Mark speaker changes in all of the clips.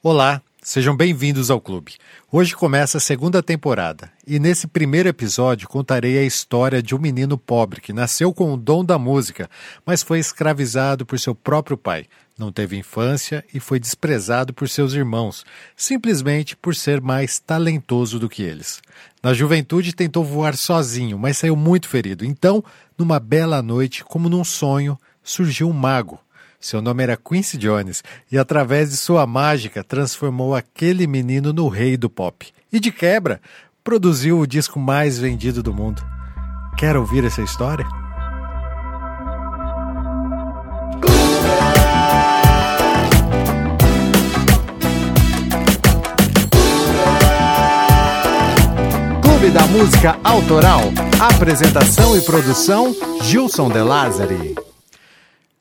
Speaker 1: Olá, sejam bem-vindos ao clube. Hoje começa a segunda temporada e nesse primeiro episódio contarei a história de um menino pobre que nasceu com o dom da música, mas foi escravizado por seu próprio pai, não teve infância e foi desprezado por seus irmãos, simplesmente por ser mais talentoso do que eles. Na juventude tentou voar sozinho, mas saiu muito ferido. Então, numa bela noite, como num sonho, surgiu um mago seu nome era Quincy Jones e, através de sua mágica, transformou aquele menino no rei do pop. E de quebra, produziu o disco mais vendido do mundo. Quer ouvir essa história? Clube da Música Autoral. Apresentação e produção: Gilson De Lázari.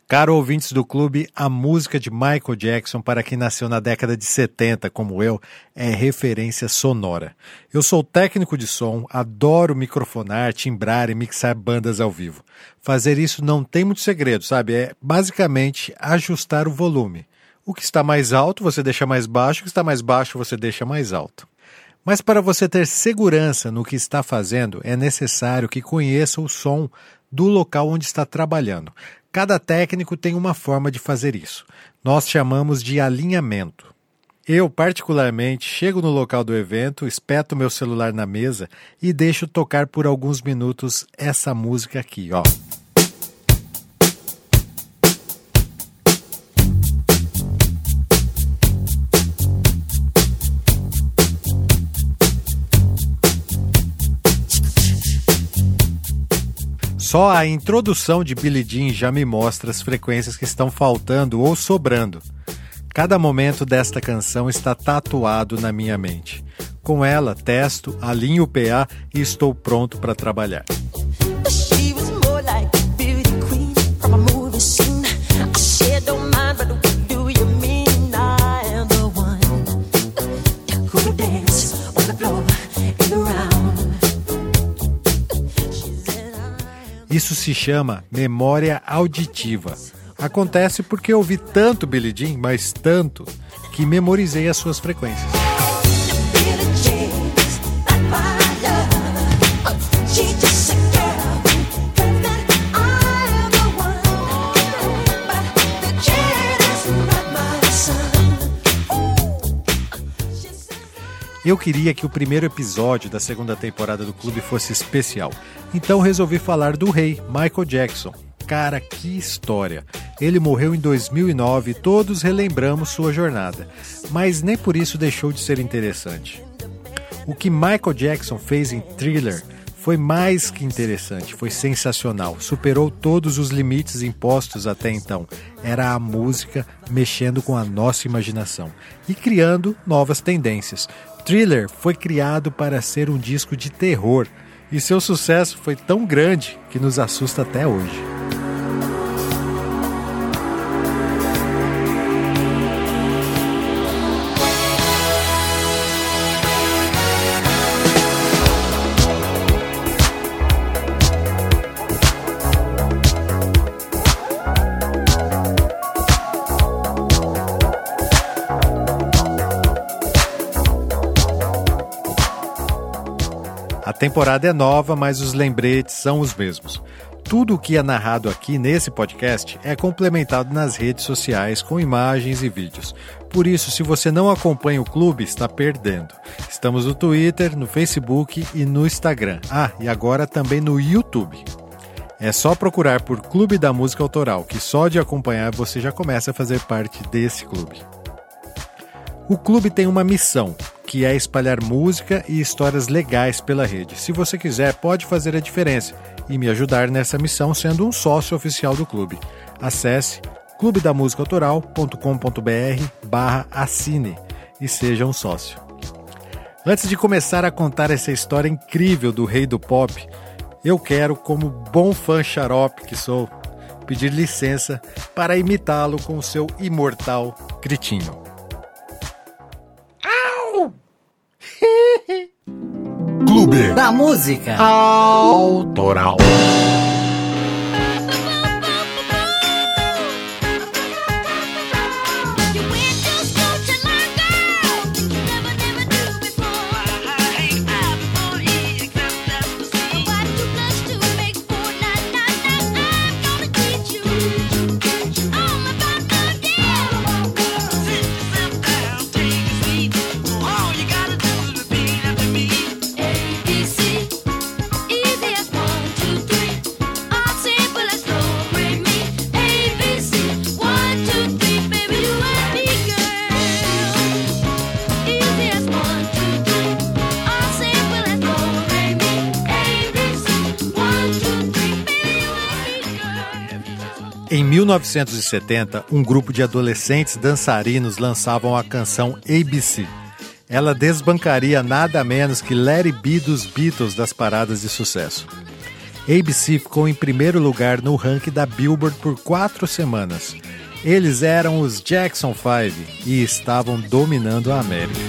Speaker 1: Caro ouvintes do clube, a música de Michael Jackson, para quem nasceu na década de 70, como eu, é referência sonora. Eu sou técnico de som, adoro microfonar, timbrar e mixar bandas ao vivo. Fazer isso não tem muito segredo, sabe? É basicamente ajustar o volume. O que está mais alto, você deixa mais baixo, o que está mais baixo, você deixa mais alto. Mas para você ter segurança no que está fazendo, é necessário que conheça o som do local onde está trabalhando. Cada técnico tem uma forma de fazer isso. Nós chamamos de alinhamento. Eu, particularmente, chego no local do evento, espeto meu celular na mesa e deixo tocar por alguns minutos essa música aqui, ó. Só a introdução de Billie Jean já me mostra as frequências que estão faltando ou sobrando. Cada momento desta canção está tatuado na minha mente. Com ela, testo, alinho o PA e estou pronto para trabalhar. Isso se chama memória auditiva. Acontece porque eu ouvi tanto Billie Jean, mas tanto, que memorizei as suas frequências. Eu queria que o primeiro episódio da segunda temporada do clube fosse especial, então resolvi falar do rei Michael Jackson. Cara, que história! Ele morreu em 2009 e todos relembramos sua jornada, mas nem por isso deixou de ser interessante. O que Michael Jackson fez em Thriller foi mais que interessante, foi sensacional. Superou todos os limites impostos até então. Era a música mexendo com a nossa imaginação e criando novas tendências. Thriller foi criado para ser um disco de terror e seu sucesso foi tão grande que nos assusta até hoje. Temporada é nova, mas os lembretes são os mesmos. Tudo o que é narrado aqui nesse podcast é complementado nas redes sociais com imagens e vídeos. Por isso, se você não acompanha o clube, está perdendo. Estamos no Twitter, no Facebook e no Instagram. Ah, e agora também no YouTube. É só procurar por Clube da Música Autoral, que só de acompanhar você já começa a fazer parte desse clube. O clube tem uma missão, que é espalhar música e histórias legais pela rede. Se você quiser, pode fazer a diferença e me ajudar nessa missão sendo um sócio oficial do clube. Acesse clubedamusicaautoral.com.br barra assine e seja um sócio. Antes de começar a contar essa história incrível do rei do pop, eu quero, como bom fã xarope que sou, pedir licença para imitá-lo com o seu imortal gritinho.
Speaker 2: Clube da Música Autoral.
Speaker 1: 1970, um grupo de adolescentes dançarinos lançavam a canção ABC. Ela desbancaria nada menos que Larry B dos Beatles das paradas de sucesso. ABC ficou em primeiro lugar no ranking da Billboard por quatro semanas. Eles eram os Jackson 5 e estavam dominando a América.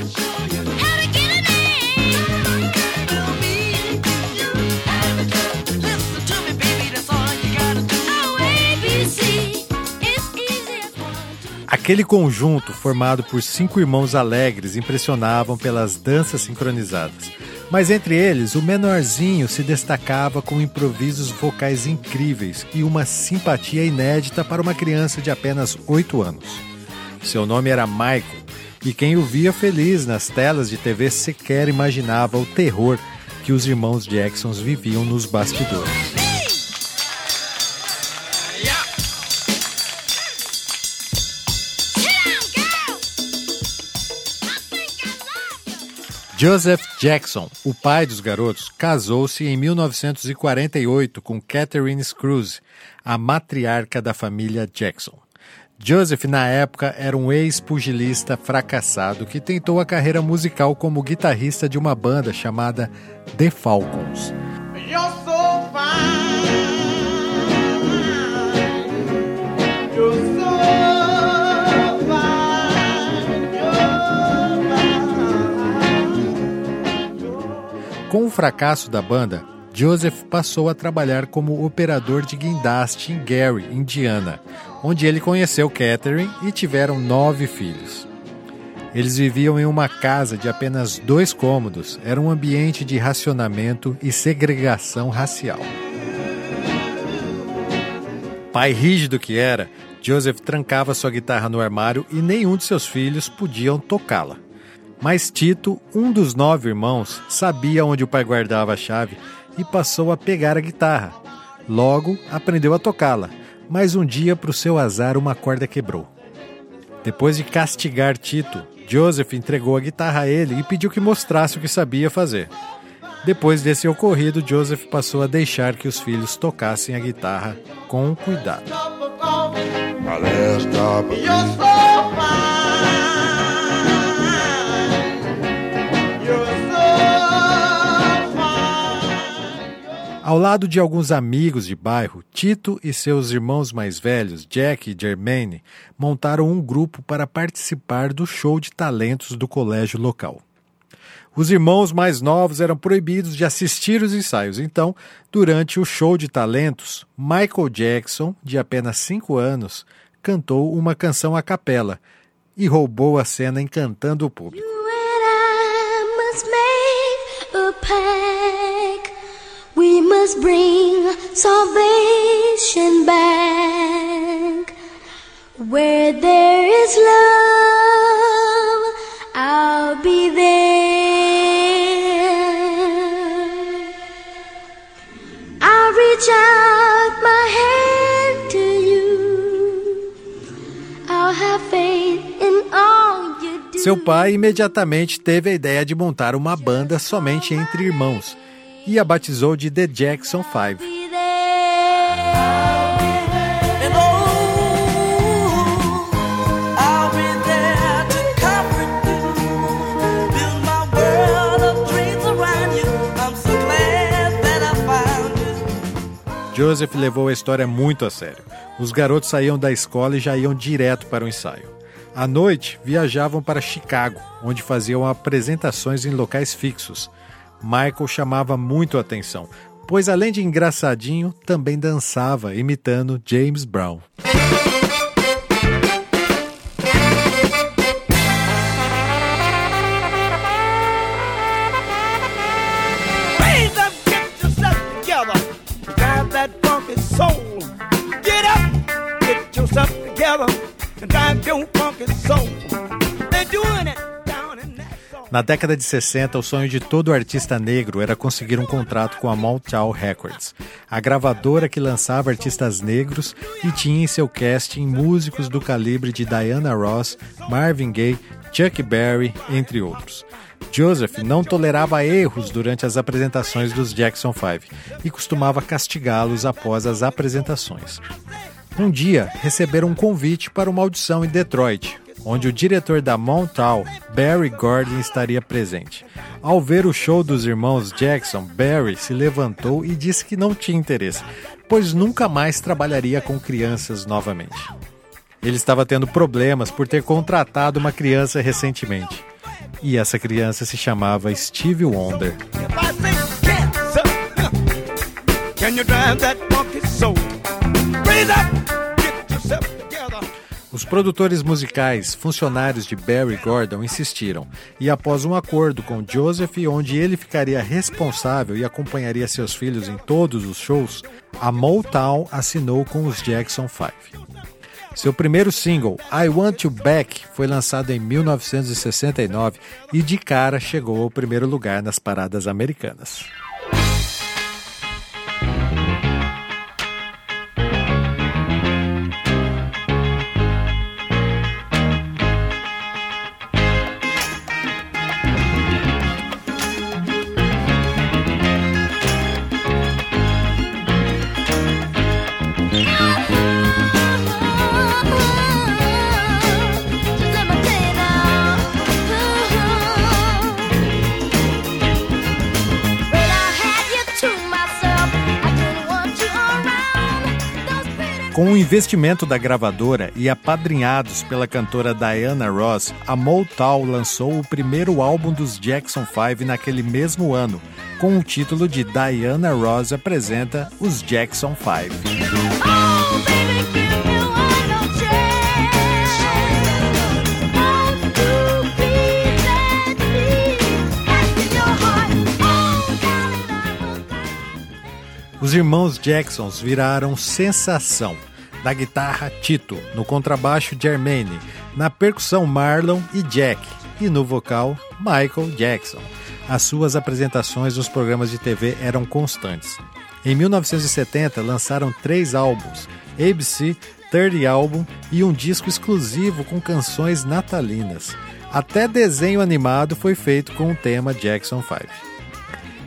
Speaker 1: Aquele conjunto, formado por cinco irmãos alegres, impressionavam pelas danças sincronizadas. Mas entre eles, o menorzinho se destacava com improvisos vocais incríveis e uma simpatia inédita para uma criança de apenas oito anos. Seu nome era Michael, e quem o via feliz nas telas de TV sequer imaginava o terror que os irmãos Jacksons viviam nos bastidores. Joseph Jackson, o pai dos garotos, casou-se em 1948 com Catherine Scruse, a matriarca da família Jackson. Joseph, na época, era um ex-pugilista fracassado que tentou a carreira musical como guitarrista de uma banda chamada The Falcons. Com o fracasso da banda, Joseph passou a trabalhar como operador de guindaste em Gary, Indiana, onde ele conheceu Catherine e tiveram nove filhos. Eles viviam em uma casa de apenas dois cômodos, era um ambiente de racionamento e segregação racial. Pai rígido que era, Joseph trancava sua guitarra no armário e nenhum de seus filhos podiam tocá-la. Mas Tito, um dos nove irmãos, sabia onde o pai guardava a chave e passou a pegar a guitarra. Logo, aprendeu a tocá-la, mas um dia, para o seu azar, uma corda quebrou. Depois de castigar Tito, Joseph entregou a guitarra a ele e pediu que mostrasse o que sabia fazer. Depois desse ocorrido, Joseph passou a deixar que os filhos tocassem a guitarra com cuidado. Ao lado de alguns amigos de bairro, Tito e seus irmãos mais velhos, Jack e Germaine, montaram um grupo para participar do show de talentos do colégio local. Os irmãos mais novos eram proibidos de assistir os ensaios, então, durante o show de talentos, Michael Jackson, de apenas 5 anos, cantou uma canção a capela e roubou a cena encantando o público. We must bring salvation back. Where there is love, I'll be there. I'll reach out my hand to you. I'll have faith in all you do. Seu pai imediatamente teve a ideia de montar uma banda somente entre irmãos e a batizou de The Jackson Five. Joseph levou a história muito a sério. Os garotos saíam da escola e já iam direto para o ensaio. À noite, viajavam para Chicago, onde faziam apresentações em locais fixos. Michael chamava muito a atenção, pois além de engraçadinho, também dançava imitando James Brown. and drive your funky soul. They're doing it. Na década de 60, o sonho de todo artista negro era conseguir um contrato com a Motown Records, a gravadora que lançava artistas negros e tinha em seu casting músicos do calibre de Diana Ross, Marvin Gaye, Chuck Berry, entre outros. Joseph não tolerava erros durante as apresentações dos Jackson 5 e costumava castigá-los após as apresentações. Um dia, receberam um convite para uma audição em Detroit, onde o diretor da Mountain, Barry Gordon, estaria presente. Ao ver o show dos irmãos Jackson, Barry se levantou e disse que não tinha interesse, pois nunca mais trabalharia com crianças novamente. Ele estava tendo problemas por ter contratado uma criança recentemente. E essa criança se chamava Steve Wonder. Os produtores musicais, funcionários de Barry Gordon, insistiram, e após um acordo com Joseph, onde ele ficaria responsável e acompanharia seus filhos em todos os shows, a Motown assinou com os Jackson 5. Seu primeiro single, I Want You Back, foi lançado em 1969 e de cara chegou ao primeiro lugar nas paradas americanas. Investimento da gravadora e apadrinhados pela cantora Diana Ross, a Motown lançou o primeiro álbum dos Jackson 5 naquele mesmo ano, com o título de Diana Ross apresenta os Jackson 5. Os irmãos Jacksons viraram sensação. Na guitarra, Tito, no contrabaixo, Jermaine, na percussão, Marlon e Jack, e no vocal, Michael Jackson. As suas apresentações nos programas de TV eram constantes. Em 1970, lançaram três álbuns: ABC, Third Album e um disco exclusivo com canções natalinas. Até desenho animado foi feito com o tema Jackson 5.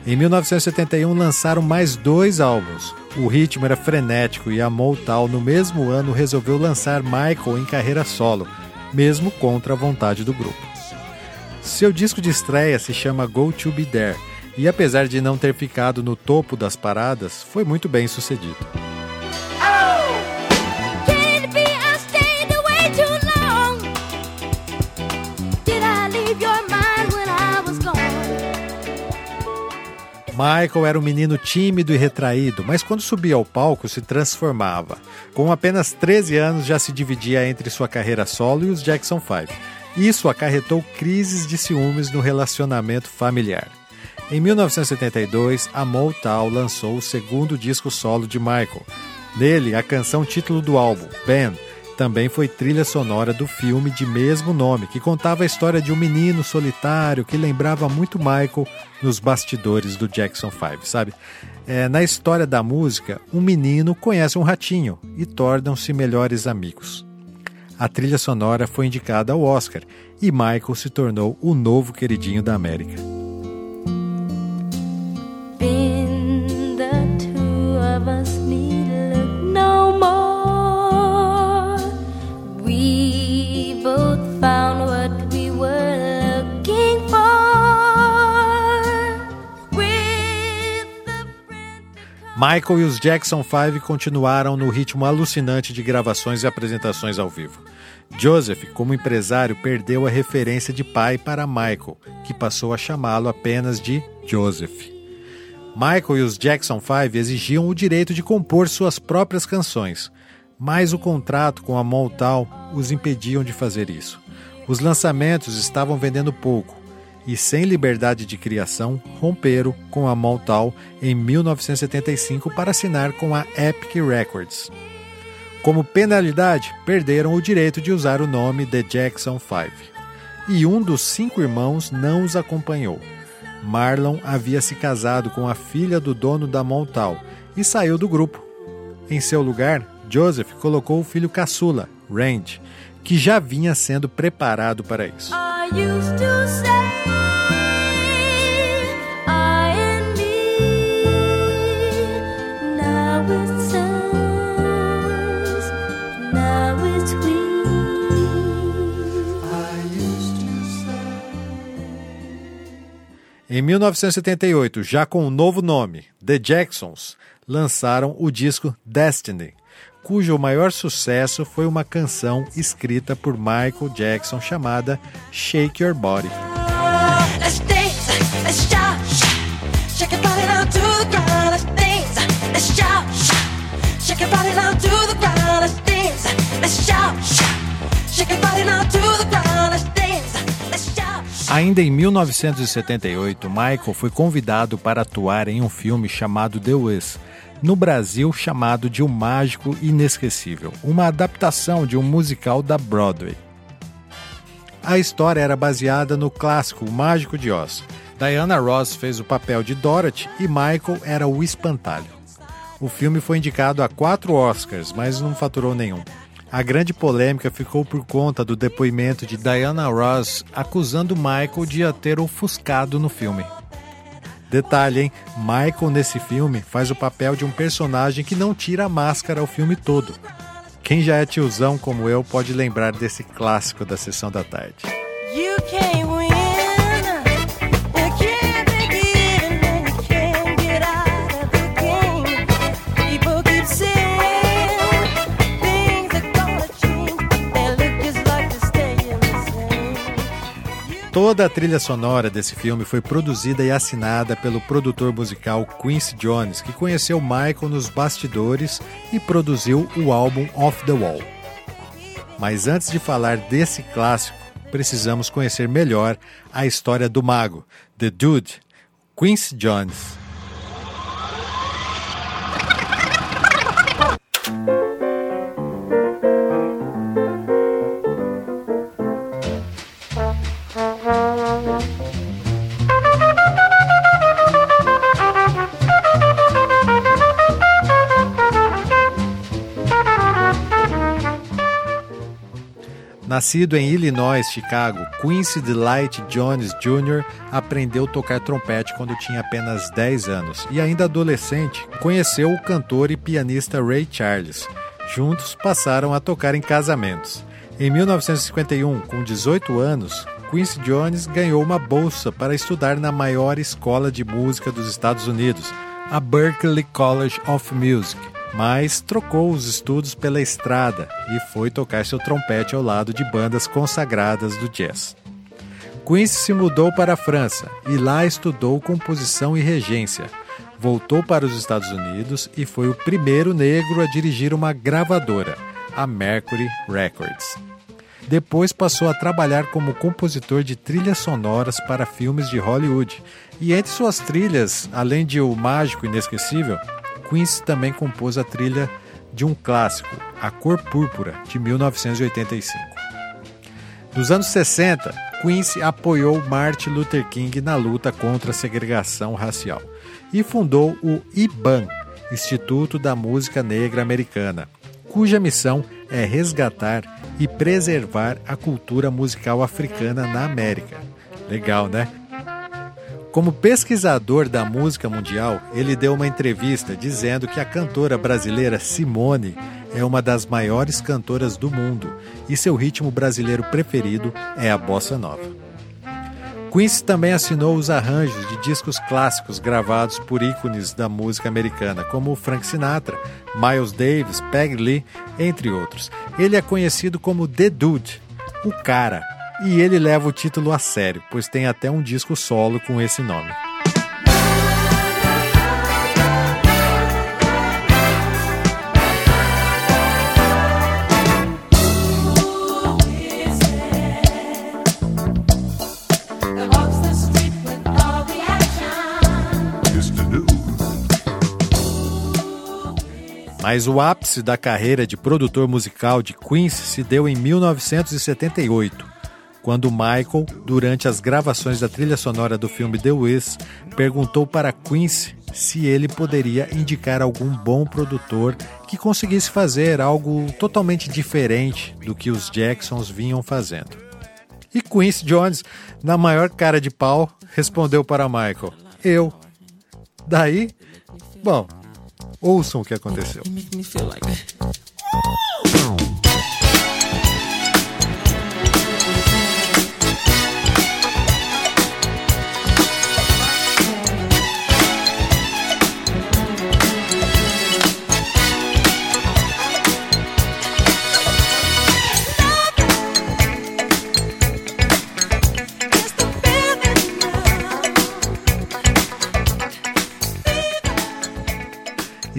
Speaker 1: Em 1971 lançaram mais dois álbuns. O ritmo era frenético e a Motown no mesmo ano resolveu lançar Michael em carreira solo, mesmo contra a vontade do grupo. Seu disco de estreia se chama Go To Be There e apesar de não ter ficado no topo das paradas, foi muito bem sucedido. Michael era um menino tímido e retraído, mas quando subia ao palco se transformava. Com apenas 13 anos já se dividia entre sua carreira solo e os Jackson 5. Isso acarretou crises de ciúmes no relacionamento familiar. Em 1972, a Motown lançou o segundo disco solo de Michael. Nele, a canção título do álbum, Ben, também foi trilha sonora do filme de mesmo nome, que contava a história de um menino solitário que lembrava muito Michael nos bastidores do Jackson 5, sabe? É, na história da música, um menino conhece um ratinho e tornam-se melhores amigos. A trilha sonora foi indicada ao Oscar e Michael se tornou o novo queridinho da América. Been the two of us Michael e os Jackson 5 continuaram no ritmo alucinante de gravações e apresentações ao vivo. Joseph, como empresário, perdeu a referência de pai para Michael, que passou a chamá-lo apenas de Joseph. Michael e os Jackson 5 exigiam o direito de compor suas próprias canções, mas o contrato com a Motown os impediam de fazer isso. Os lançamentos estavam vendendo pouco e sem liberdade de criação, romperam com a Motown em 1975 para assinar com a Epic Records. Como penalidade, perderam o direito de usar o nome The Jackson 5. E um dos cinco irmãos não os acompanhou. Marlon havia se casado com a filha do dono da Motown e saiu do grupo. Em seu lugar, Joseph colocou o filho caçula, Randy, que já vinha sendo preparado para isso. Em 1978, já com um novo nome, The Jacksons, lançaram o disco Destiny, cujo maior sucesso foi uma canção escrita por Michael Jackson chamada Shake Your Body. Ainda em 1978, Michael foi convidado para atuar em um filme chamado The Wiz, no Brasil chamado de O Mágico Inesquecível, uma adaptação de um musical da Broadway. A história era baseada no clássico O Mágico de Oz. Diana Ross fez o papel de Dorothy e Michael era o espantalho. O filme foi indicado a quatro Oscars, mas não faturou nenhum. A grande polêmica ficou por conta do depoimento de Diana Ross acusando Michael de a ter ofuscado no filme. Detalhe, hein? Michael nesse filme faz o papel de um personagem que não tira a máscara o filme todo. Quem já é tiozão como eu pode lembrar desse clássico da sessão da tarde. Toda a trilha sonora desse filme foi produzida e assinada pelo produtor musical Quincy Jones, que conheceu Michael nos bastidores e produziu o álbum Off the Wall. Mas antes de falar desse clássico, precisamos conhecer melhor a história do mago, The Dude, Quincy Jones. Nascido em Illinois, Chicago, Quincy Delight Jones Jr. aprendeu a tocar trompete quando tinha apenas 10 anos e, ainda adolescente, conheceu o cantor e pianista Ray Charles. Juntos passaram a tocar em casamentos. Em 1951, com 18 anos, Quincy Jones ganhou uma bolsa para estudar na maior escola de música dos Estados Unidos, a Berklee College of Music mas trocou os estudos pela estrada e foi tocar seu trompete ao lado de bandas consagradas do jazz. Quincy se mudou para a França e lá estudou composição e regência. Voltou para os Estados Unidos e foi o primeiro negro a dirigir uma gravadora, a Mercury Records. Depois passou a trabalhar como compositor de trilhas sonoras para filmes de Hollywood. E entre suas trilhas, além de O Mágico Inesquecível, Quincy também compôs a trilha de um clássico, A Cor Púrpura, de 1985. Nos anos 60, Quincy apoiou Martin Luther King na luta contra a segregação racial e fundou o IBAN, Instituto da Música Negra Americana, cuja missão é resgatar e preservar a cultura musical africana na América. Legal, né? Como pesquisador da música mundial, ele deu uma entrevista dizendo que a cantora brasileira Simone é uma das maiores cantoras do mundo e seu ritmo brasileiro preferido é a bossa nova. Quincy também assinou os arranjos de discos clássicos gravados por ícones da música americana, como Frank Sinatra, Miles Davis, Peggy Lee, entre outros. Ele é conhecido como The Dude, o cara, e ele leva o título a sério, pois tem até um disco solo com esse nome. Mas o ápice da carreira de produtor musical de Quincy se deu em 1978, quando Michael, durante as gravações da trilha sonora do filme The Wiz, perguntou para Quincy se ele poderia indicar algum bom produtor que conseguisse fazer algo totalmente diferente do que os Jacksons vinham fazendo. E Quincy Jones, na maior cara de pau, respondeu para Michael: Eu. Daí, bom, ouçam o que aconteceu.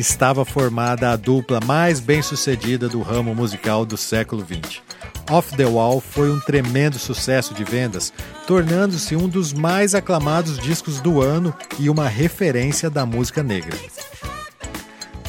Speaker 1: Estava formada a dupla mais bem-sucedida do ramo musical do século XX. Off the Wall foi um tremendo sucesso de vendas, tornando-se um dos mais aclamados discos do ano e uma referência da música negra.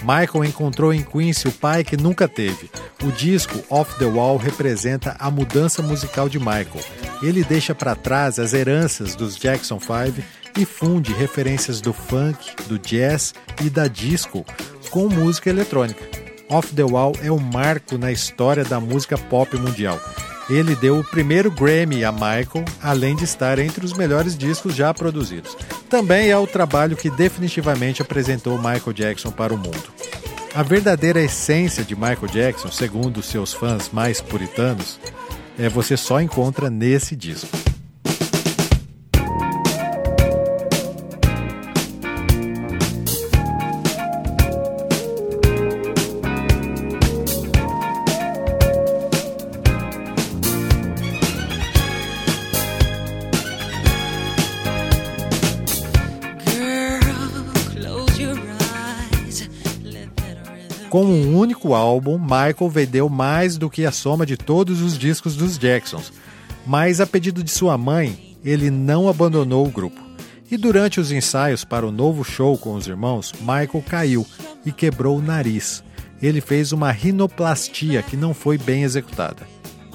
Speaker 1: Michael encontrou em Quincy o pai que nunca teve. O disco Off the Wall representa a mudança musical de Michael. Ele deixa para trás as heranças dos Jackson 5 e funde referências do funk, do jazz e da disco com música eletrônica. Off the Wall é um marco na história da música pop mundial. Ele deu o primeiro Grammy a Michael, além de estar entre os melhores discos já produzidos. Também é o trabalho que definitivamente apresentou Michael Jackson para o mundo. A verdadeira essência de Michael Jackson, segundo seus fãs mais puritanos, é você só encontra nesse disco. Com um único álbum, Michael vendeu mais do que a soma de todos os discos dos Jacksons. Mas, a pedido de sua mãe, ele não abandonou o grupo. E durante os ensaios para o novo show com os irmãos, Michael caiu e quebrou o nariz. Ele fez uma rinoplastia que não foi bem executada.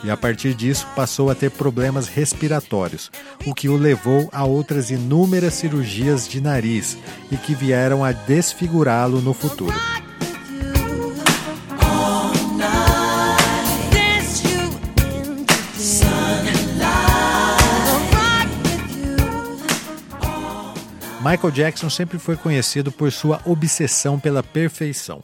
Speaker 1: E a partir disso passou a ter problemas respiratórios, o que o levou a outras inúmeras cirurgias de nariz e que vieram a desfigurá-lo no futuro. Michael Jackson sempre foi conhecido por sua obsessão pela perfeição.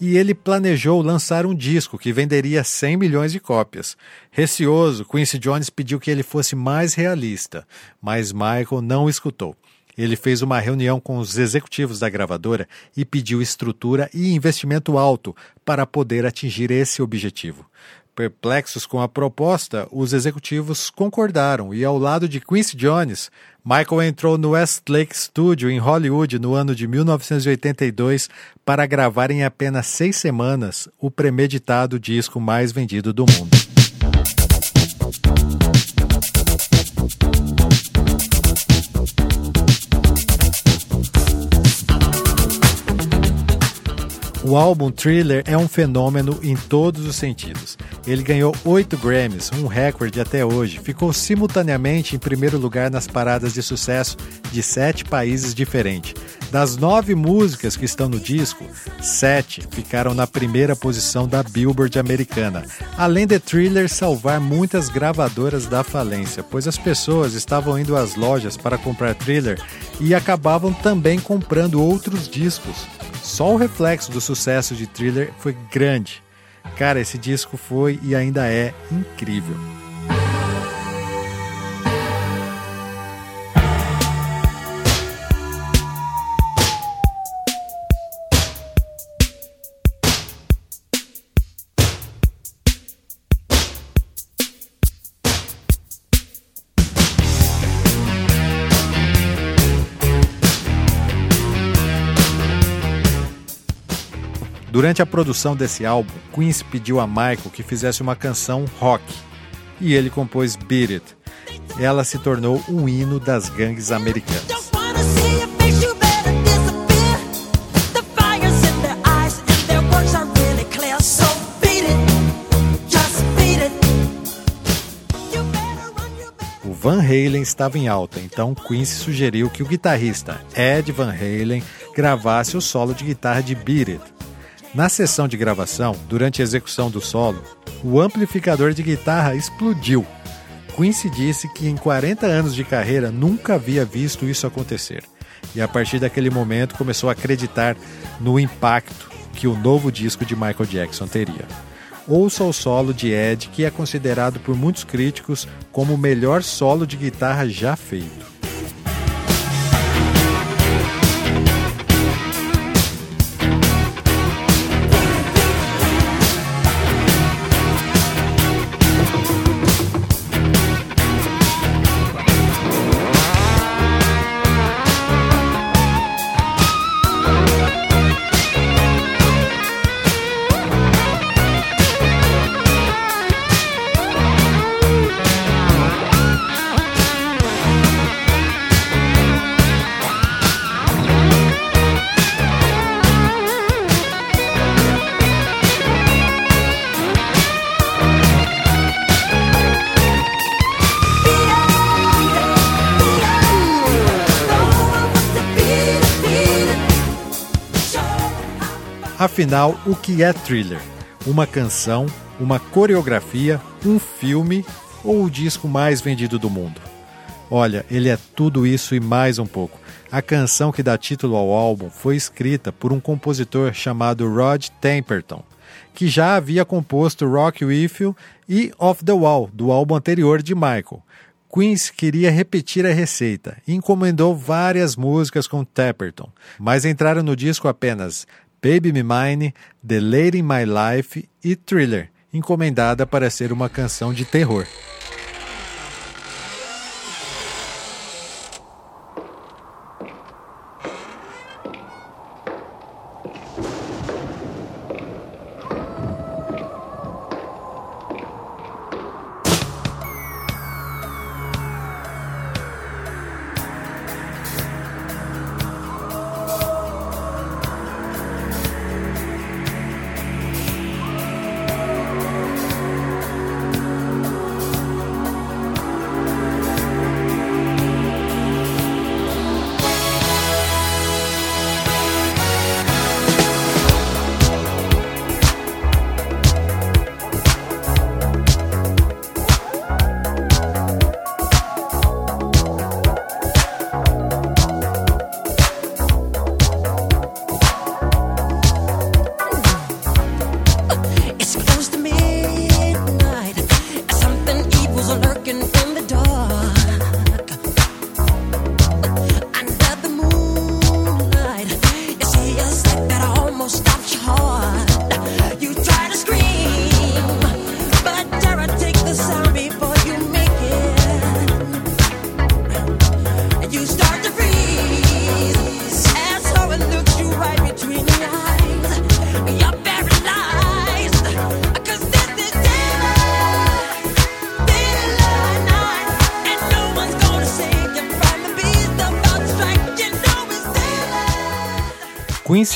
Speaker 1: E ele planejou lançar um disco que venderia 100 milhões de cópias. Receoso, Quincy Jones pediu que ele fosse mais realista, mas Michael não escutou. Ele fez uma reunião com os executivos da gravadora e pediu estrutura e investimento alto para poder atingir esse objetivo. Perplexos com a proposta, os executivos concordaram e, ao lado de Quincy Jones, Michael entrou no Westlake Studio em Hollywood no ano de 1982 para gravar em apenas seis semanas o premeditado disco mais vendido do mundo. O álbum Thriller é um fenômeno em todos os sentidos. Ele ganhou oito Grammys, um recorde até hoje. Ficou simultaneamente em primeiro lugar nas paradas de sucesso de sete países diferentes. Das nove músicas que estão no disco, sete ficaram na primeira posição da Billboard americana. Além de Thriller salvar muitas gravadoras da falência, pois as pessoas estavam indo às lojas para comprar Thriller e acabavam também comprando outros discos. Só o reflexo do sucesso de Thriller foi grande. Cara, esse disco foi e ainda é incrível. Durante a produção desse álbum, Quincy pediu a Michael que fizesse uma canção rock e ele compôs Beat It. Ela se tornou um hino das gangues americanas. O Van Halen estava em alta, então Quincy sugeriu que o guitarrista Ed Van Halen gravasse o solo de guitarra de Beat It. Na sessão de gravação, durante a execução do solo, o amplificador de guitarra explodiu. Quincy disse que em 40 anos de carreira nunca havia visto isso acontecer. E a partir daquele momento começou a acreditar no impacto que o novo disco de Michael Jackson teria. Ouça o solo de Ed, que é considerado por muitos críticos como o melhor solo de guitarra já feito. Afinal, o que é thriller? Uma canção, uma coreografia, um filme ou o disco mais vendido do mundo? Olha, ele é tudo isso e mais um pouco. A canção que dá título ao álbum foi escrita por um compositor chamado Rod Temperton, que já havia composto Rock With e Off the Wall, do álbum anterior de Michael. Queens queria repetir a receita e encomendou várias músicas com Temperton, mas entraram no disco apenas Baby Me Mine, The Lady in My Life e Thriller, encomendada para ser uma canção de terror.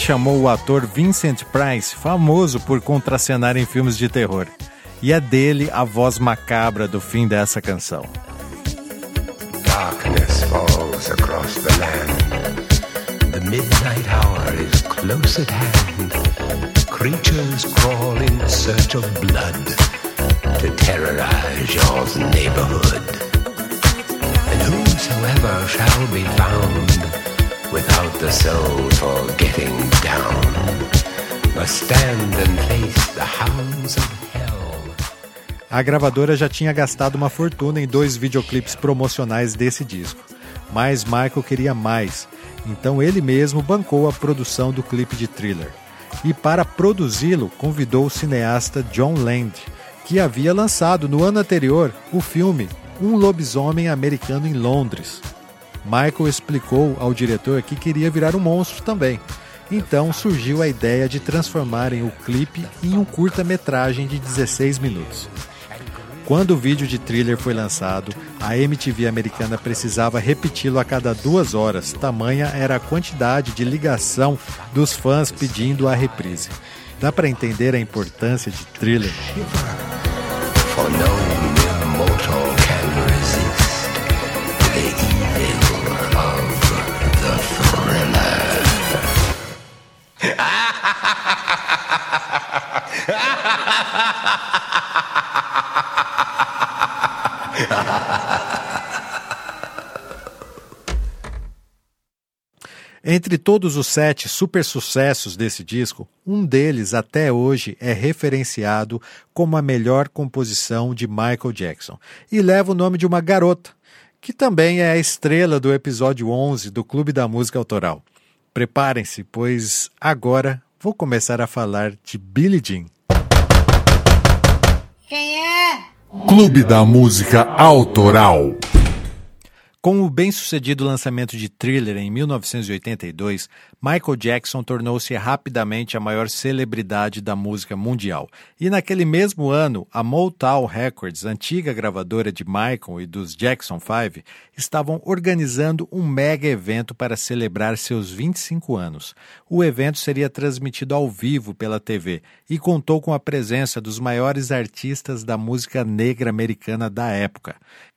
Speaker 1: Chamou o ator Vincent Price, famoso por contracenar em filmes de terror. E é dele a voz macabra do fim dessa canção. Darkness falls across the land. The midnight hour is close at hand. Creatures crawl in search of blood to terrorize your neighborhood. And whosoever shall be found without the soul for getting down must stand and face the hounds of hell. A gravadora já tinha gastado uma fortuna em dois videoclipes promocionais desse disco, mas Michael queria mais, então ele mesmo bancou a produção do clipe de Thriller. E para produzi-lo, convidou o cineasta John Land, que havia lançado no ano anterior o filme Um Lobisomem Americano em Londres, Michael explicou ao diretor que queria virar um monstro também. Então surgiu a ideia de transformarem o clipe em um curta-metragem de 16 minutos. Quando o vídeo de thriller foi lançado, a MTV americana precisava repeti-lo a cada duas horas, tamanha era a quantidade de ligação dos fãs pedindo a reprise. Dá para entender a importância de thriller? Entre todos os sete super sucessos desse disco, um deles até hoje é referenciado como a melhor composição de Michael Jackson e leva o nome de uma garota, que também é a estrela do episódio 11 do Clube da Música Autoral. Preparem-se, pois agora vou começar a falar de Billie Jean.
Speaker 2: Quem é? Clube da Música Autoral.
Speaker 1: Com o bem-sucedido lançamento de Thriller em 1982, Michael Jackson tornou-se rapidamente a maior celebridade da música mundial. E naquele mesmo ano, a Motown Records, antiga gravadora de Michael e dos Jackson 5, estavam organizando um mega evento para celebrar seus 25 anos. O evento seria transmitido ao vivo pela TV e contou com a presença dos maiores artistas da música negra americana da época.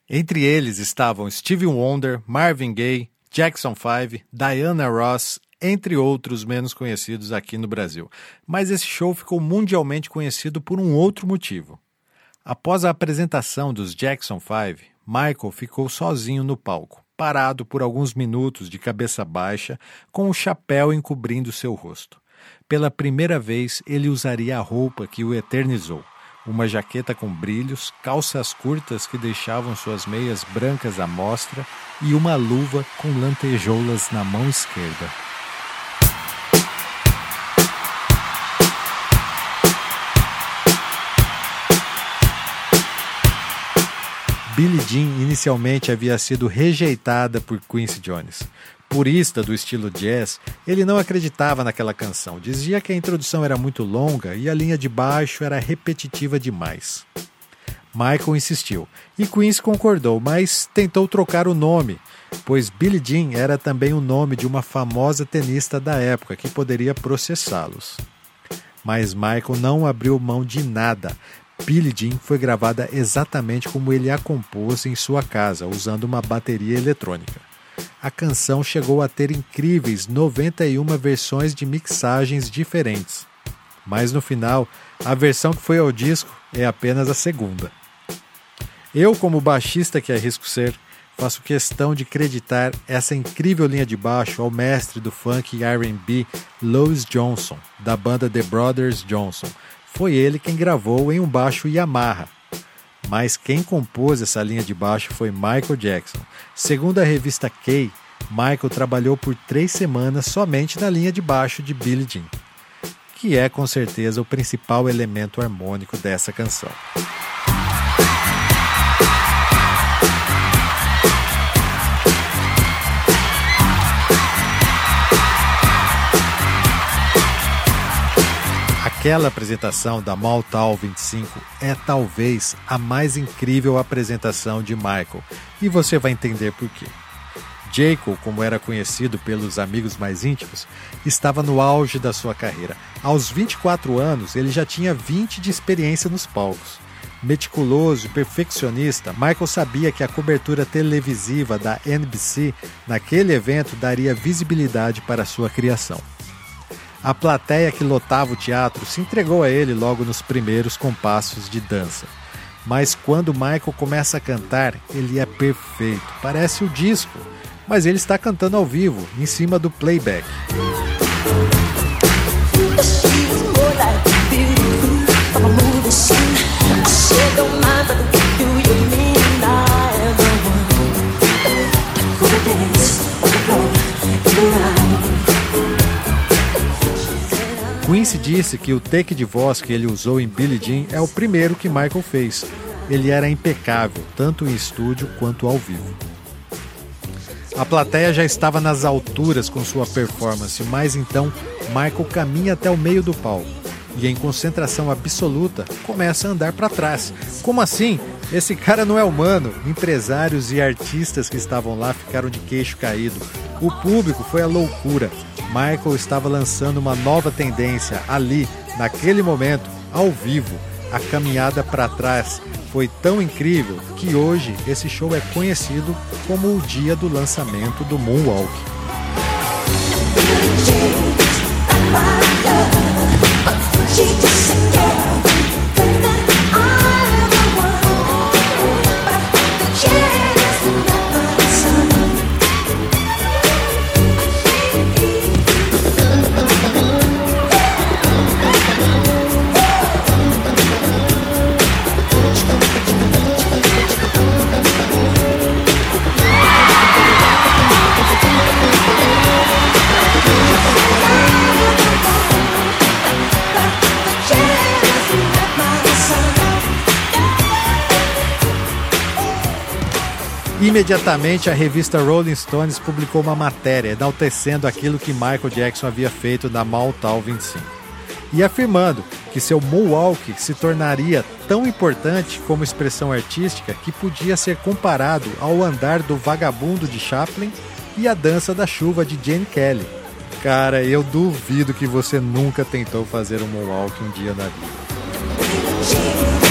Speaker 1: Entre eles estavam Stevie Wonder, Marvin Gaye, Jackson 5, Diana Ross, entre outros menos conhecidos aqui no Brasil. Mas esse show ficou mundialmente conhecido por um outro motivo. Após a apresentação dos Jackson 5, Michael ficou sozinho no palco, parado por alguns minutos de cabeça baixa, com o chapéu encobrindo seu rosto. Pela primeira vez, ele usaria a roupa que o eternizou uma jaqueta com brilhos, calças curtas que deixavam suas meias brancas à mostra e uma luva com lantejoulas na mão esquerda. Billie Jean inicialmente havia sido rejeitada por Quincy Jones, purista do estilo jazz, ele não acreditava naquela canção. Dizia que a introdução era muito longa e a linha de baixo era repetitiva demais. Michael insistiu e Quincy concordou, mas tentou trocar o nome, pois Billie Jean era também o nome de uma famosa tenista da época que poderia processá-los. Mas Michael não abriu mão de nada. Billie Jean foi gravada exatamente como ele a compôs em sua casa, usando uma bateria eletrônica a canção chegou a ter incríveis 91 versões de mixagens diferentes. Mas no final, a versão que foi ao disco é apenas a segunda. Eu, como baixista que arrisco ser, faço questão de creditar essa incrível linha de baixo ao mestre do funk R&B Louis Johnson, da banda The Brothers Johnson. Foi ele quem gravou em um baixo Yamaha, mas quem compôs essa linha de baixo foi Michael Jackson. Segundo a revista Kay, Michael trabalhou por três semanas somente na linha de baixo de Billie Jean, que é com certeza o principal elemento harmônico dessa canção. Aquela apresentação da Maltal 25 é talvez a mais incrível apresentação de Michael, e você vai entender por quê. Jacob, como era conhecido pelos amigos mais íntimos, estava no auge da sua carreira. Aos 24 anos, ele já tinha 20 de experiência nos palcos. Meticuloso e perfeccionista, Michael sabia que a cobertura televisiva da NBC naquele evento daria visibilidade para sua criação. A plateia que lotava o teatro se entregou a ele logo nos primeiros compassos de dança. Mas quando Michael começa a cantar, ele é perfeito, parece o disco, mas ele está cantando ao vivo, em cima do playback. Quincy disse que o take de voz que ele usou em Billie Jean é o primeiro que Michael fez. Ele era impecável, tanto em estúdio quanto ao vivo. A plateia já estava nas alturas com sua performance, mas então Michael caminha até o meio do palco e, em concentração absoluta, começa a andar para trás. Como assim? Esse cara não é humano. Empresários e artistas que estavam lá ficaram de queixo caído. O público foi a loucura. Michael estava lançando uma nova tendência ali, naquele momento, ao vivo. A caminhada para trás foi tão incrível que hoje esse show é conhecido como o dia do lançamento do Moonwalk. Imediatamente, a revista Rolling Stones publicou uma matéria enaltecendo aquilo que Michael Jackson havia feito na Maltal 25 e afirmando que seu moonwalk se tornaria tão importante como expressão artística que podia ser comparado ao andar do vagabundo de Chaplin e a dança da chuva de Jane Kelly. Cara, eu duvido que você nunca tentou fazer um moonwalk um dia na vida.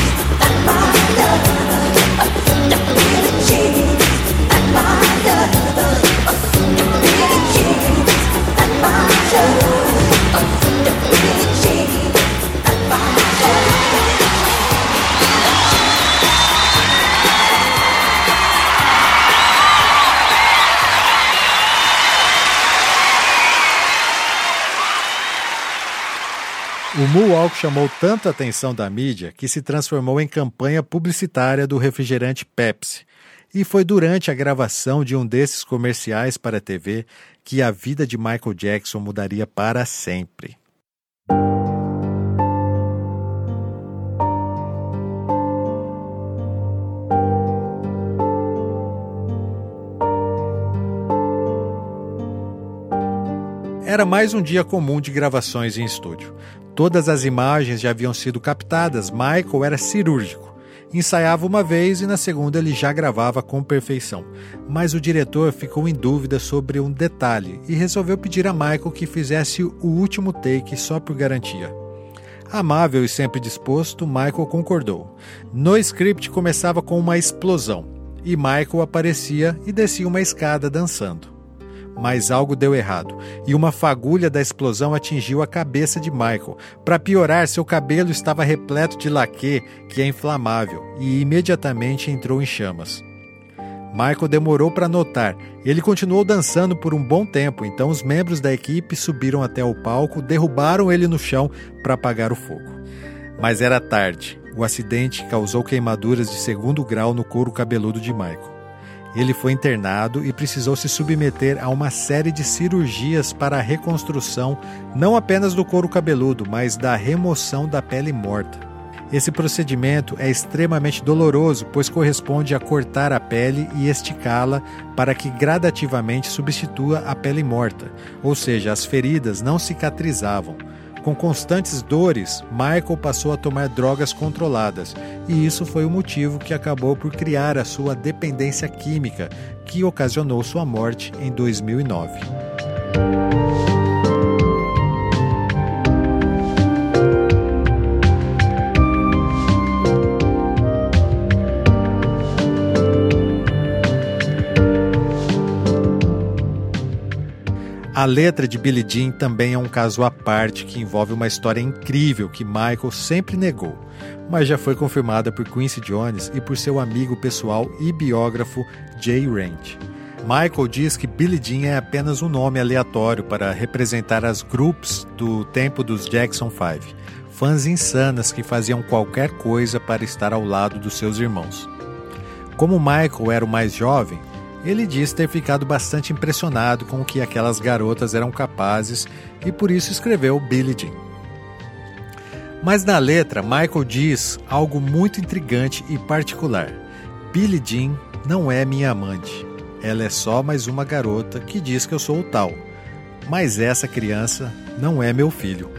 Speaker 1: O Moonwalk chamou tanto a atenção da mídia que se transformou em campanha publicitária do refrigerante Pepsi. E foi durante a gravação de um desses comerciais para a TV que a vida de Michael Jackson mudaria para sempre. Era mais um dia comum de gravações em estúdio. Todas as imagens já haviam sido captadas, Michael era cirúrgico. Ensaiava uma vez e na segunda ele já gravava com perfeição. Mas o diretor ficou em dúvida sobre um detalhe e resolveu pedir a Michael que fizesse o último take só por garantia. Amável e sempre disposto, Michael concordou. No script começava com uma explosão e Michael aparecia e descia uma escada dançando mas algo deu errado e uma fagulha da explosão atingiu a cabeça de Michael. Para piorar, seu cabelo estava repleto de laque, que é inflamável, e imediatamente entrou em chamas. Michael demorou para notar. Ele continuou dançando por um bom tempo, então os membros da equipe subiram até o palco, derrubaram ele no chão para apagar o fogo. Mas era tarde. O acidente causou queimaduras de segundo grau no couro cabeludo de Michael. Ele foi internado e precisou se submeter a uma série de cirurgias para a reconstrução não apenas do couro cabeludo, mas da remoção da pele morta. Esse procedimento é extremamente doloroso, pois corresponde a cortar a pele e esticá-la para que gradativamente substitua a pele morta, ou seja, as feridas não cicatrizavam. Com constantes dores, Michael passou a tomar drogas controladas, e isso foi o motivo que acabou por criar a sua dependência química, que ocasionou sua morte em 2009. A letra de Billie Jean também é um caso à parte que envolve uma história incrível que Michael sempre negou, mas já foi confirmada por Quincy Jones e por seu amigo pessoal e biógrafo Jay Rand. Michael diz que Billie Jean é apenas um nome aleatório para representar as groups do tempo dos Jackson 5, fãs insanas que faziam qualquer coisa para estar ao lado dos seus irmãos. Como Michael era o mais jovem, ele diz ter ficado bastante impressionado com o que aquelas garotas eram capazes e por isso escreveu Billie Jean. Mas na letra, Michael diz algo muito intrigante e particular. Billie Jean não é minha amante. Ela é só mais uma garota que diz que eu sou o tal. Mas essa criança não é meu filho.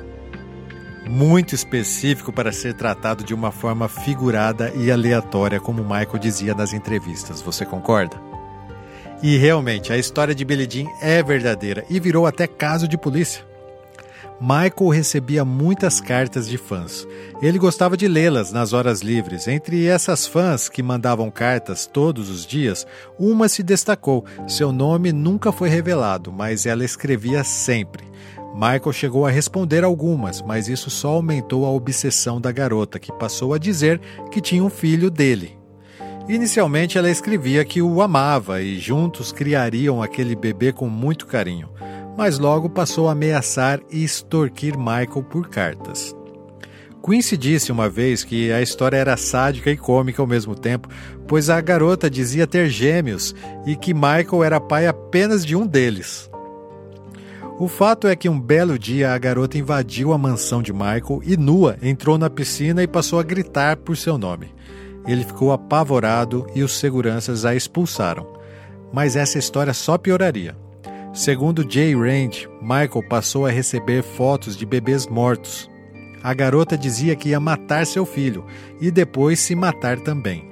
Speaker 1: Muito específico para ser tratado de uma forma figurada e aleatória, como Michael dizia nas entrevistas. Você concorda? E realmente, a história de Billie Jean é verdadeira e virou até caso de polícia. Michael recebia muitas cartas de fãs. Ele gostava de lê-las nas horas livres. Entre essas fãs que mandavam cartas todos os dias, uma se destacou. Seu nome nunca foi revelado, mas ela escrevia sempre. Michael chegou a responder algumas, mas isso só aumentou a obsessão da garota, que passou a dizer que tinha um filho dele. Inicialmente ela escrevia que o amava e juntos criariam aquele bebê com muito carinho, mas logo passou a ameaçar e extorquir Michael por cartas. Quincy disse uma vez que a história era sádica e cômica ao mesmo tempo, pois a garota dizia ter gêmeos e que Michael era pai apenas de um deles. O fato é que um belo dia a garota invadiu a mansão de Michael e, nua, entrou na piscina e passou a gritar por seu nome. Ele ficou apavorado e os seguranças a expulsaram. Mas essa história só pioraria. Segundo Jay Rand, Michael passou a receber fotos de bebês mortos. A garota dizia que ia matar seu filho e depois se matar também.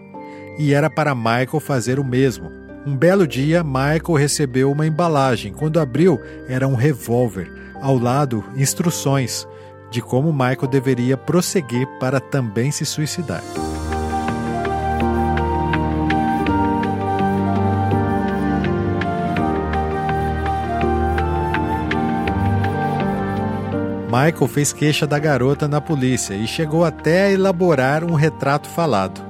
Speaker 1: E era para Michael fazer o mesmo. Um belo dia, Michael recebeu uma embalagem. Quando abriu, era um revólver. Ao lado, instruções de como Michael deveria prosseguir para também se suicidar. Michael fez queixa da garota na polícia e chegou até a elaborar um retrato falado.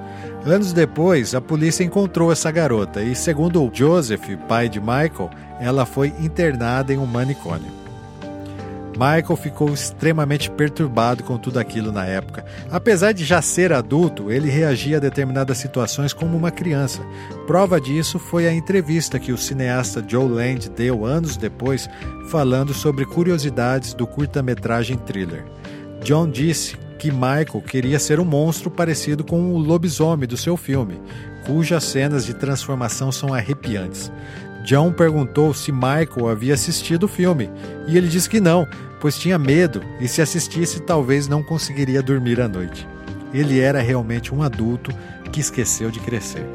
Speaker 1: Anos depois, a polícia encontrou essa garota e, segundo Joseph, pai de Michael, ela foi internada em um manicômio. Michael ficou extremamente perturbado com tudo aquilo na época. Apesar de já ser adulto, ele reagia a determinadas situações como uma criança. Prova disso foi a entrevista que o cineasta Joe Land deu anos depois, falando sobre curiosidades do curta-metragem thriller. John disse que Michael queria ser um monstro parecido com o lobisomem do seu filme, cujas cenas de transformação são arrepiantes. John perguntou se Michael havia assistido o filme e ele disse que não, pois tinha medo e se assistisse talvez não conseguiria dormir à noite. Ele era realmente um adulto que esqueceu de crescer.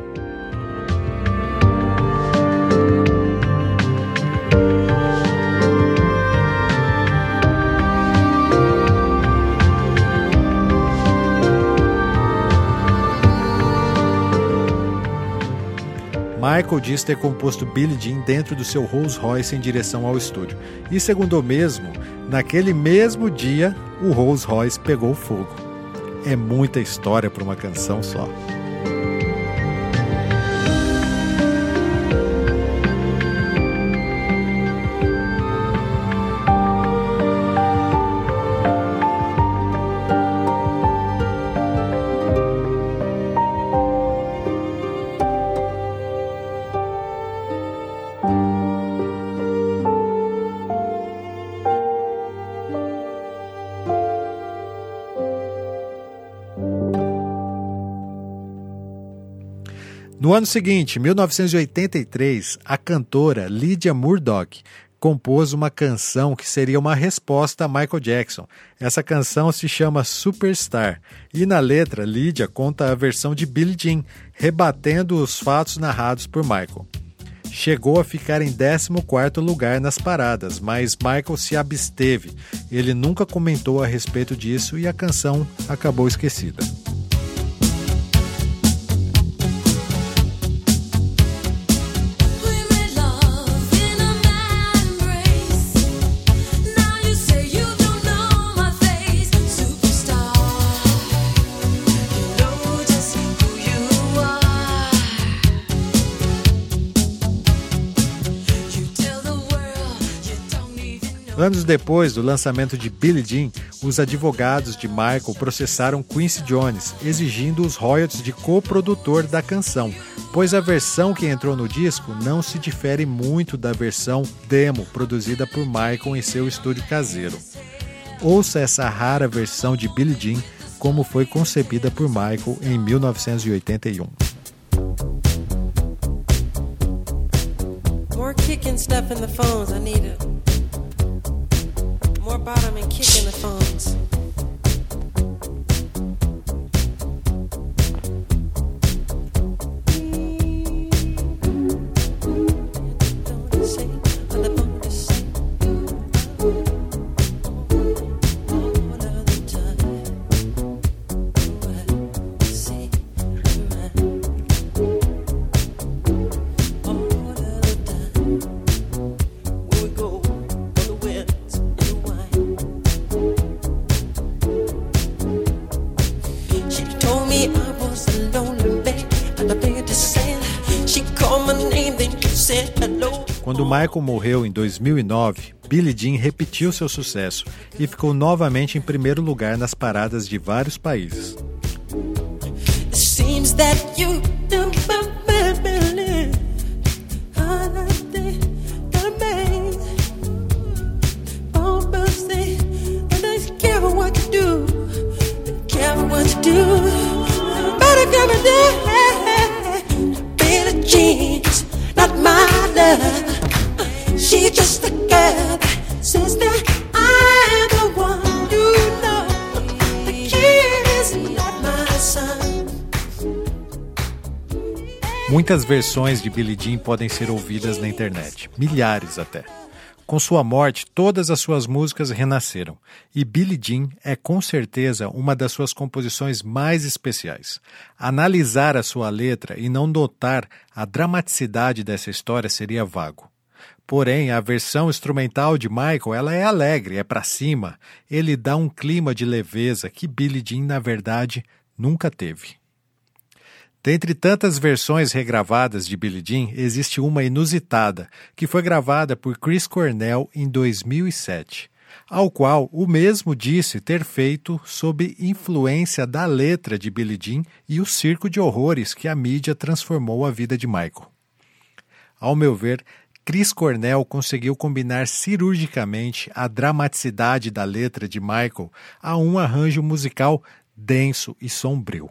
Speaker 1: Michael diz ter composto Billie Jean dentro do seu Rolls Royce em direção ao estúdio. E segundo o mesmo, naquele mesmo dia, o Rolls Royce pegou fogo. É muita história para uma canção só. No ano seguinte, 1983, a cantora Lydia Murdoch compôs uma canção que seria uma resposta a Michael Jackson. Essa canção se chama Superstar e na letra Lydia conta a versão de Billie Jean, rebatendo os fatos narrados por Michael. Chegou a ficar em 14º lugar nas paradas, mas Michael se absteve. Ele nunca comentou a respeito disso e a canção acabou esquecida. Anos depois do lançamento de Billie Jean, os advogados de Michael processaram Quincy Jones, exigindo os royalties de coprodutor da canção, pois a versão que entrou no disco não se difere muito da versão demo produzida por Michael em seu estúdio caseiro. Ouça essa rara versão de Billie Jean como foi concebida por Michael em 1981. More kicking stuff in the phones. I need it. More bottom and kicking the phones. Michael morreu em 2009, Billie Jean repetiu seu sucesso e ficou novamente em primeiro lugar nas paradas de vários países. Muitas versões de Billie Jean podem ser ouvidas na internet, milhares até. Com sua morte, todas as suas músicas renasceram, e Billie Jean é com certeza uma das suas composições mais especiais. Analisar a sua letra e não notar a dramaticidade dessa história seria vago. Porém, a versão instrumental de Michael, ela é alegre, é para cima. Ele dá um clima de leveza que Billie Jean, na verdade, nunca teve. Dentre tantas versões regravadas de Billie Jean, existe uma inusitada, que foi gravada por Chris Cornell em 2007. ao qual o mesmo disse ter feito sob influência da letra de Billie Jean e o circo de horrores que a mídia transformou a vida de Michael. Ao meu ver, Chris Cornell conseguiu combinar cirurgicamente a dramaticidade da letra de Michael a um arranjo musical denso e sombrio.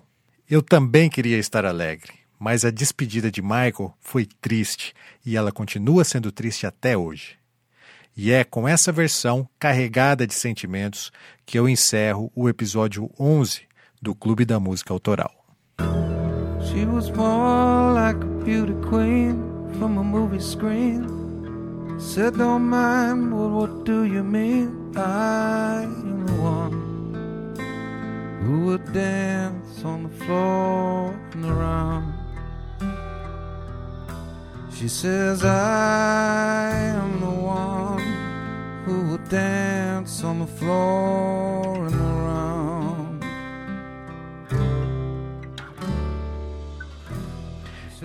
Speaker 1: Eu também queria estar alegre, mas a despedida de Michael foi triste e ela continua sendo triste até hoje. E é com essa versão carregada de sentimentos que eu encerro o episódio 11 do Clube da Música Autoral. She was more like a beauty queen from a movie screen. Said, don't mind, well, what do you mean? I am the one who would dance on the floor and around. She says, I am the one who would dance on the floor and around.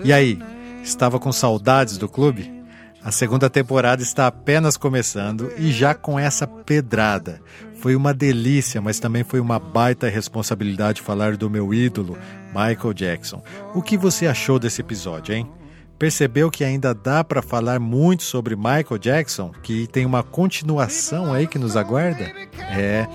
Speaker 1: E aí, estava com saudades do clube? A segunda temporada está apenas começando e já com essa pedrada. Foi uma delícia, mas também foi uma baita responsabilidade falar do meu ídolo, Michael Jackson. O que você achou desse episódio, hein? Percebeu que ainda dá para falar muito sobre Michael Jackson, que tem uma continuação aí que nos aguarda? É,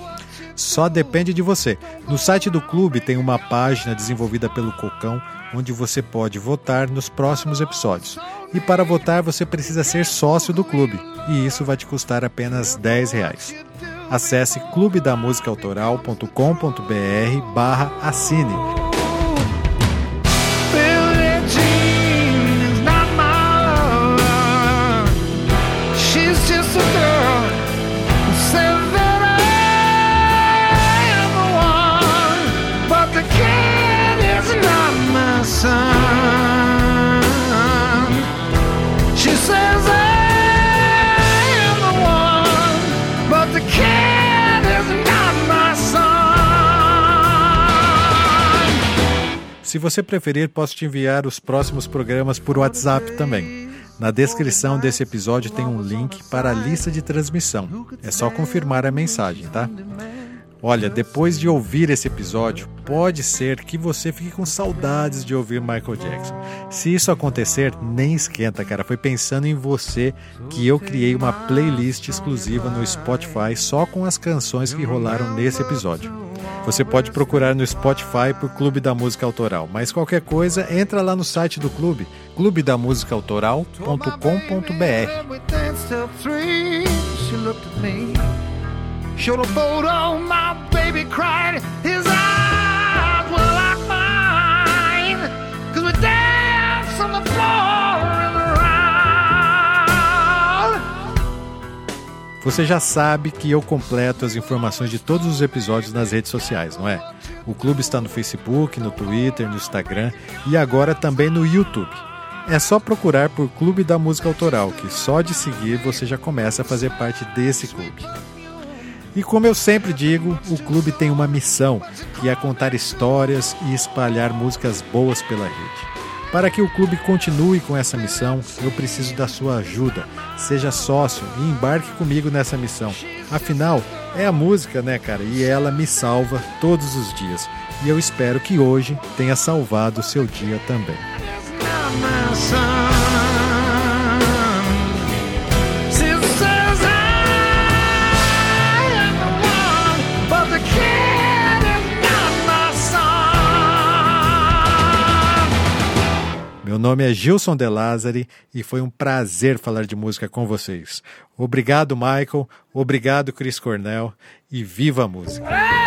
Speaker 1: só depende de você. No site do clube tem uma página desenvolvida pelo Cocão, onde você pode votar nos próximos episódios. E para votar você precisa ser sócio do clube, e isso vai te custar apenas 10 reais. Acesse clubedamusicaautoral.com.br barra assine Se você preferir, posso te enviar os próximos programas por WhatsApp também. Na descrição desse episódio tem um link para a lista de transmissão. É só confirmar a mensagem, tá? Olha, depois de ouvir esse episódio, pode ser que você fique com saudades de ouvir Michael Jackson. Se isso acontecer, nem esquenta, cara. Foi pensando em você que eu criei uma playlist exclusiva no Spotify só com as canções que rolaram nesse episódio. Você pode procurar no Spotify por Clube da Música Autoral, mas qualquer coisa, entra lá no site do clube, clubedamusicaautoral.com.br. Cause the floor Você já sabe que eu completo as informações de todos os episódios nas redes sociais, não é? O clube está no Facebook, no Twitter, no Instagram e agora também no YouTube. É só procurar por Clube da Música Autoral, que só de seguir você já começa a fazer parte desse clube. E como eu sempre digo, o clube tem uma missão, que é contar histórias e espalhar músicas boas pela rede. Para que o clube continue com essa missão, eu preciso da sua ajuda. Seja sócio e embarque comigo nessa missão. Afinal, é a música, né, cara? E ela me salva todos os dias. E eu espero que hoje tenha salvado o seu dia também. Meu nome é Gilson De Lázari e foi um prazer falar de música com vocês. Obrigado, Michael. Obrigado, Chris Cornell. E viva a música!